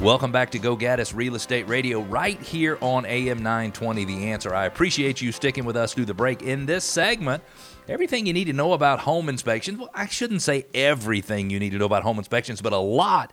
Welcome back to Go Gaddis Real Estate Radio right here on AM 920 The Answer. I appreciate you sticking with us through the break. In this segment, everything you need to know about home inspections. Well, I shouldn't say everything you need to know about home inspections, but a lot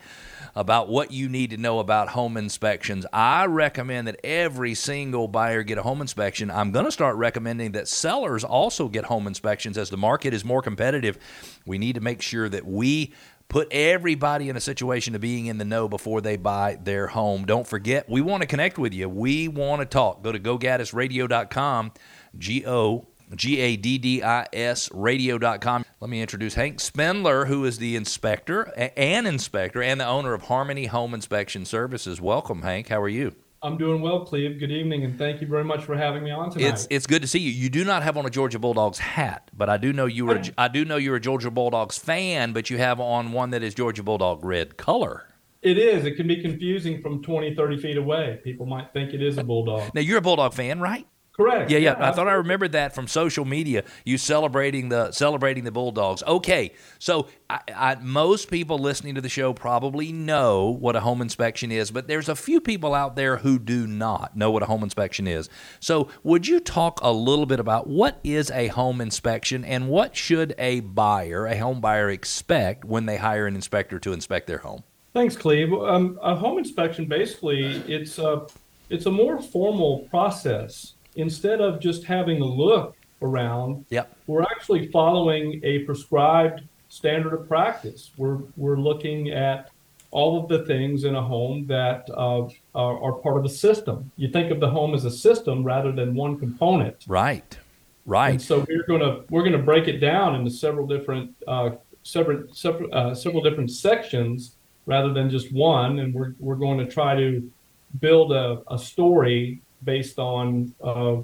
about what you need to know about home inspections. I recommend that every single buyer get a home inspection. I'm going to start recommending that sellers also get home inspections as the market is more competitive. We need to make sure that we put everybody in a situation of being in the know before they buy their home. Don't forget, we want to connect with you. We want to talk. Go to gogaddisradio.com, G O G A D D I S radio.com. Let me introduce Hank Spindler, who is the inspector, an inspector, and the owner of Harmony Home Inspection Services. Welcome, Hank. How are you? I'm doing well, Cleve. Good evening, and thank you very much for having me on tonight. It's it's good to see you. You do not have on a Georgia Bulldogs hat, but I do know you were. I do know you're a Georgia Bulldogs fan, but you have on one that is Georgia Bulldog red color. It is. It can be confusing from 20, 30 feet away. People might think it is a Bulldog. Now, you're a Bulldog fan, right? Correct. Yeah, yeah. I thought I remembered that from social media. You celebrating the celebrating the Bulldogs. Okay, so I, I, most people listening to the show probably know what a home inspection is, but there's a few people out there who do not know what a home inspection is. So, would you talk a little bit about what is a home inspection and what should a buyer, a home buyer, expect when they hire an inspector to inspect their home? Thanks, Cleve. Um, a home inspection basically it's a it's a more formal process instead of just having a look around, yep. we're actually following a prescribed standard of practice. We're, we're looking at all of the things in a home that uh, are, are, part of a system. You think of the home as a system rather than one component. Right. Right. And so we're gonna we're gonna break it down into several different uh, several several, uh, several different sections rather than just one, and we're we're going to try to build a, a story based on uh,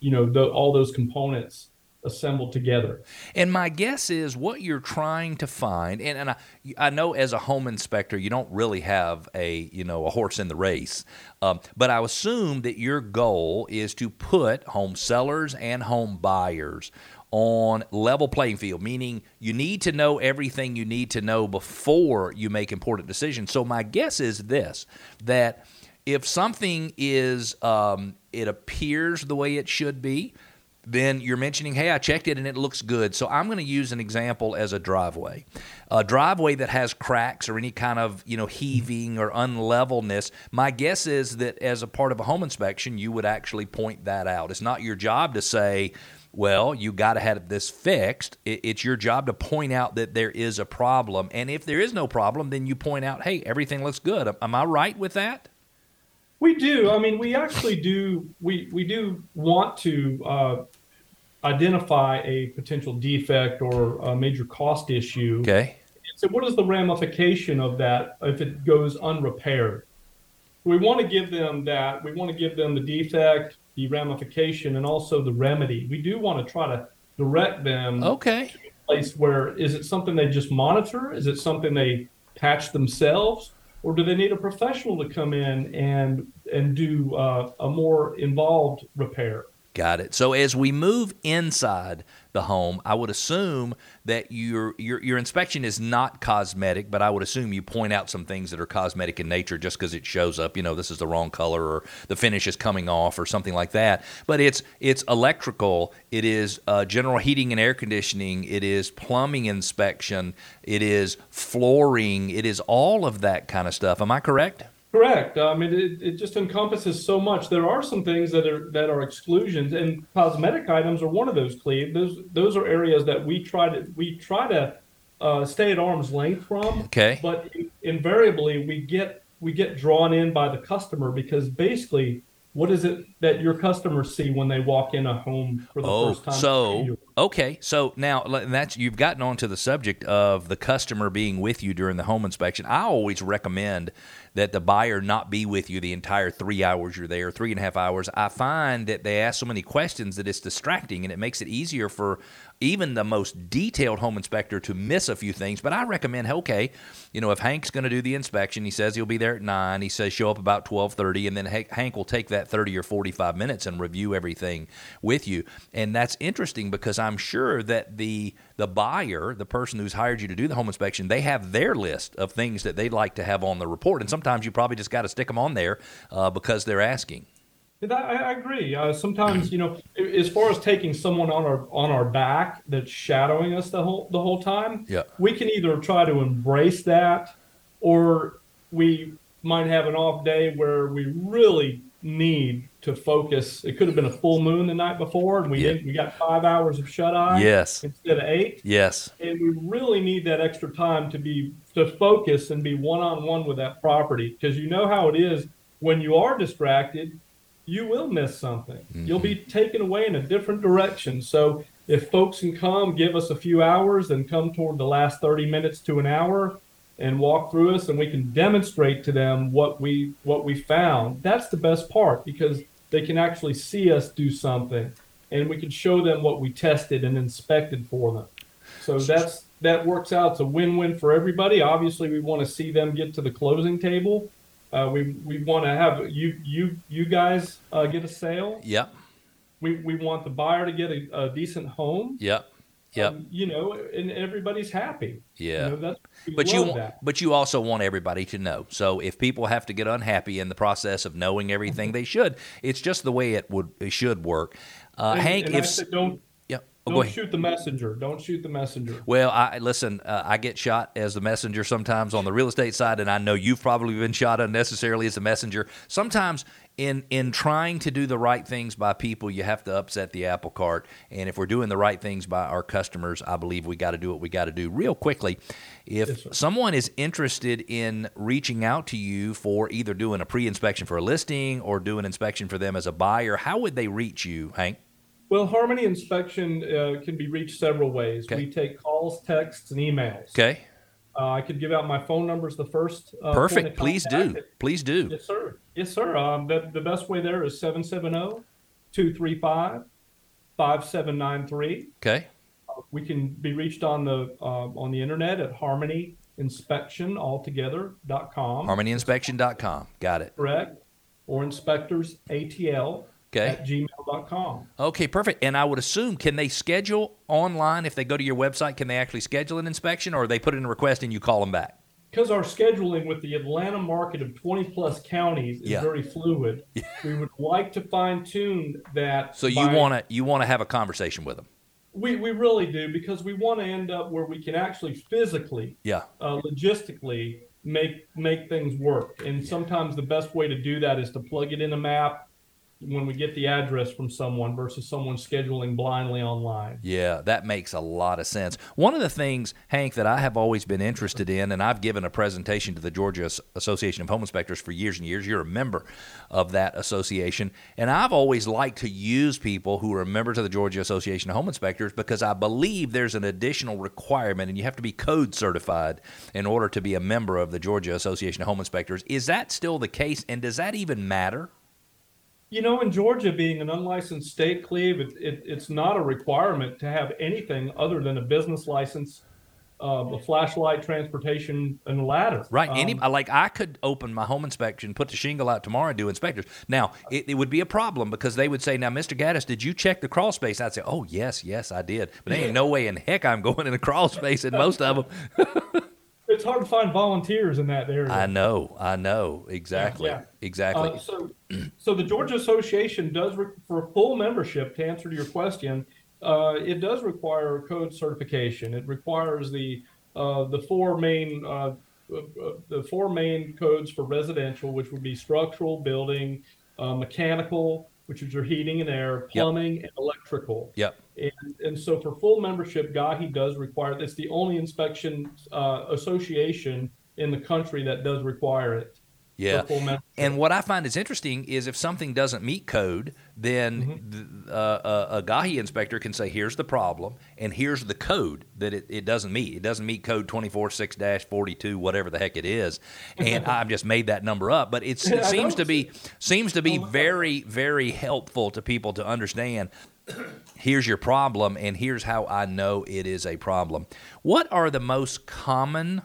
you know the, all those components assembled together. And my guess is what you're trying to find, and, and I, I know as a home inspector, you don't really have a you know a horse in the race, um, but I assume that your goal is to put home sellers and home buyers on level playing field, meaning you need to know everything you need to know before you make important decisions. So my guess is this that if something is um, it appears the way it should be, then you're mentioning, hey, I checked it and it looks good. So I'm going to use an example as a driveway. A driveway that has cracks or any kind of, you know, heaving or unlevelness, my guess is that as a part of a home inspection, you would actually point that out. It's not your job to say, well, you got to have this fixed. It's your job to point out that there is a problem. And if there is no problem, then you point out, hey, everything looks good. Am I right with that? We do. I mean, we actually do. We we do want to uh, identify a potential defect or a major cost issue. Okay. So, what is the ramification of that if it goes unrepaired? We want to give them that. We want to give them the defect, the ramification, and also the remedy. We do want to try to direct them. Okay. To a place where is it something they just monitor? Is it something they patch themselves? Or do they need a professional to come in and and do uh, a more involved repair? Got it. So as we move inside the home, I would assume that your your your inspection is not cosmetic, but I would assume you point out some things that are cosmetic in nature just because it shows up. You know, this is the wrong color, or the finish is coming off, or something like that. But it's it's electrical. It is uh, general heating and air conditioning. It is plumbing inspection. It is flooring. It is all of that kind of stuff. Am I correct? Correct. I mean, it, it just encompasses so much. There are some things that are that are exclusions, and cosmetic items are one of those. Cleve, those those are areas that we try to we try to uh, stay at arm's length from. Okay. But invariably, we get we get drawn in by the customer because basically what is it that your customers see when they walk in a home for the oh, first time? So, okay, so now that's you've gotten onto the subject of the customer being with you during the home inspection. I always recommend that the buyer not be with you the entire three hours you're there, three and a half hours. I find that they ask so many questions that it's distracting and it makes it easier for even the most detailed home inspector to miss a few things. But I recommend, okay, you know, if Hank's going to do the inspection, he says he'll be there at nine. He says show up about twelve thirty, and then Hank will take that thirty or forty five minutes and review everything with you. And that's interesting because I'm sure that the the buyer, the person who's hired you to do the home inspection, they have their list of things that they'd like to have on the report, and sometimes you probably just got to stick them on there uh, because they're asking. I, I agree. Uh, sometimes, you know, as far as taking someone on our on our back that's shadowing us the whole the whole time, Yeah. we can either try to embrace that, or we might have an off day where we really need to focus. It could have been a full moon the night before, and we Yeah. we got five hours of shut eye Yes. instead of eight, Yes. and we really need that extra time to be to focus and be one on one with that property because you know how it is when you are distracted you will miss something. Mm-hmm. You'll be taken away in a different direction. So if folks can come, give us a few hours, and come toward the last 30 minutes to an hour and walk through us, and we can demonstrate to them what we what we found. That's the best part because they can actually see us do something, and we can show them what we tested and inspected for them. So that's that works out. It's a win-win for everybody. Obviously, we want to see them get to the closing table. Uh, we we want to have you you you guys uh, get a sale. Yep. We we want the buyer to get a, a decent home. Yep. Yep. Um, you know, and everybody's happy. Yeah. You know, But you, that. but you also want everybody to know. So if people have to get unhappy in the process of knowing everything they should, it's just the way it would it should work. Uh, And- Hank, and if said, don't oh, don't shoot the messenger. Don't shoot the messenger. Well, I listen. Uh, I get shot as the messenger sometimes on the real estate side, and I know you've probably been shot unnecessarily as a messenger. Sometimes, in in trying to do the right things by people, you have to upset the apple cart. And if we're doing the right things by our customers, I believe we got to do what we got to do. Real quickly, if Yes, someone is interested in reaching out to you for either doing a pre-inspection for a listing or do an inspection for them as a buyer, how would they reach you, Hank? Well, Harmony Inspection uh, can be reached several ways. Okay. We take calls, texts, and emails. Okay, Uh, I could give out my phone numbers. The first. Uh, perfect. Please do. Please do. Yes, sir. Yes, sir. Um, the, the best way there is oh, 770 235 5793. Okay. We can be reached on the uh, on the internet at harmonyinspection.altogether.com. HarmonyInspection.com. Got it. Correct. Or inspectors ATL Okay. at gmail.com. Okay, perfect. And I would assume, can they schedule online if they go to your website? Can they actually schedule an inspection, or they put in a request and you call them back? Because our scheduling with the Atlanta market of 20 plus counties is Yeah. very fluid, yeah. we would like to fine tune that. So you want to you want to have a conversation with them? We, we really do because we want to end up where we can actually physically, Yeah. uh, logistically make make things work. And sometimes the best way to do that is to plug it in a map when we get the address from someone versus someone scheduling blindly online. Yeah, that makes a lot of sense. One of the things, Hank, that I have always been interested in, and I've given a presentation to the Georgia Association of Home Inspectors for years and years. You're a member of that association. And I've always liked to use people who are members of the Georgia Association of Home Inspectors because I believe there's an additional requirement, and you have to be code certified in order to be a member of the Georgia Association of Home Inspectors. Is that still the case, and does that even matter? You know, in Georgia, being an unlicensed state, Cleve, it, it, it's not a requirement to have anything other than a business license, uh, a flashlight, transportation, and a ladder. Right. Any Um, like I could open my home inspection, put the shingle out tomorrow, and do inspectors. Now it, it would be a problem because they would say, "Now, Mr. Gaddis, did you check the crawl space?" I'd say, "Oh yes, yes, I did." But there ain't no way in heck I'm going in a crawl space in most of them. it's hard to find volunteers in that area. I know, I know exactly, Yeah. exactly. Uh, so, so the Georgia Association does re- for full membership. To answer to your question, uh, it does require code certification. It requires the uh, the four main uh, uh, the four main codes for residential, which would be structural, building, uh, mechanical, which is your heating and air, plumbing, and electrical. yep. And, and so for full membership, GAHI does require, it's the only inspection uh, association in the country that does require it. Yeah. For full membership. And what I find is interesting is if something doesn't meet code, then th- uh, a, a GAHI inspector can say, here's the problem, and here's the code that it, it doesn't meet. It doesn't meet code 246 42, whatever the heck it is. And I've just made that number up. But it seems to be seems to be very, very helpful to people to understand here's your problem, and here's how I know it is a problem. What are the most common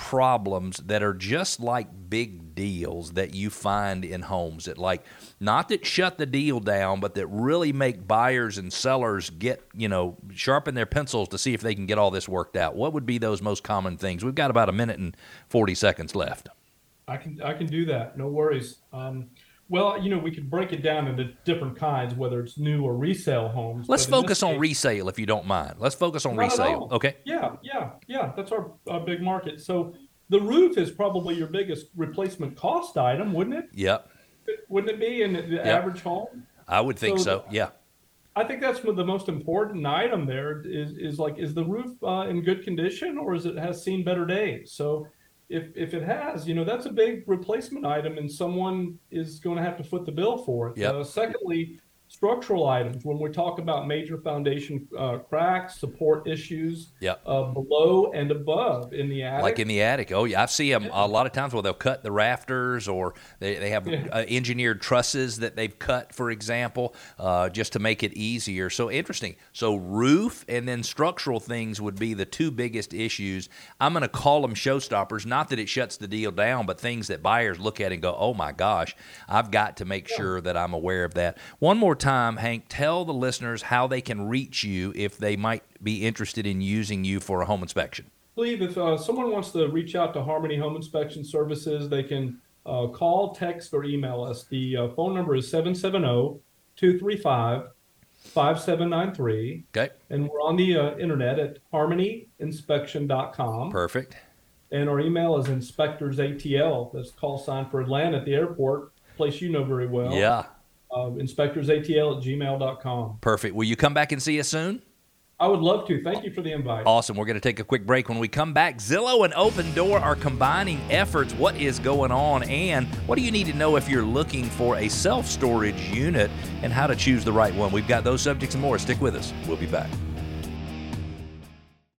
problems that are just like big deals that you find in homes that like not that shut the deal down but that really make buyers and sellers get you know sharpen their pencils to see if they can get all this worked out. What would be those most common things? We've got about a minute and 40 seconds left. I can i can do that. No worries. Um, well, you know, we could break it down into different kinds, whether it's new or resale homes. Let's focus on resale, if you don't mind. Let's focus on resale. Okay. Yeah, yeah, yeah. That's our, our big market. So the roof is probably your biggest replacement cost item, wouldn't it? Yep. Wouldn't it be in the yep. average home? I would think so. so. Yeah. I think that's the most important item there is, is like, is the roof uh, in good condition or is it has seen better days? So if if it has, you know, that's a big replacement item, and someone is going to have to foot the bill for it. Yep. Uh, secondly, structural items. When we talk about major foundation uh, cracks, support issues, yep. uh, below and above in the attic. Like in the attic. Oh, yeah. I see them a lot of times where they'll cut the rafters or they, they have yeah. uh, engineered trusses that they've cut, for example, uh, just to make it easier. So interesting. So roof and then structural things would be the two biggest issues. I'm going to call them showstoppers. Not that it shuts the deal down, but things that buyers look at and go, oh my gosh, I've got to make yeah. sure that I'm aware of that. One more time, Hank, tell the listeners how they can reach you if they might be interested in using you for a home inspection. Cleve if uh, someone wants to reach out to Harmony Home Inspection Services, they can uh, call, text, or email us. The uh, phone number is 770 235 5793. Okay. And we're on the uh, internet at harmonyinspection.com. Perfect. And our email is inspectorsatl. That's call sign for Atlanta at the airport, place you know very well. Yeah uh, inspectorsatl at gmail.com. Perfect. Will you come back and see us soon? I would love to. Thank you for the invite. Awesome. We're going to take a quick break. When we come back, Zillow and Opendoor are combining efforts. What is going on? And what do you need to know if you're looking for a self storage unit and how to choose the right one? We've got those subjects and more. Stick with us. We'll be back.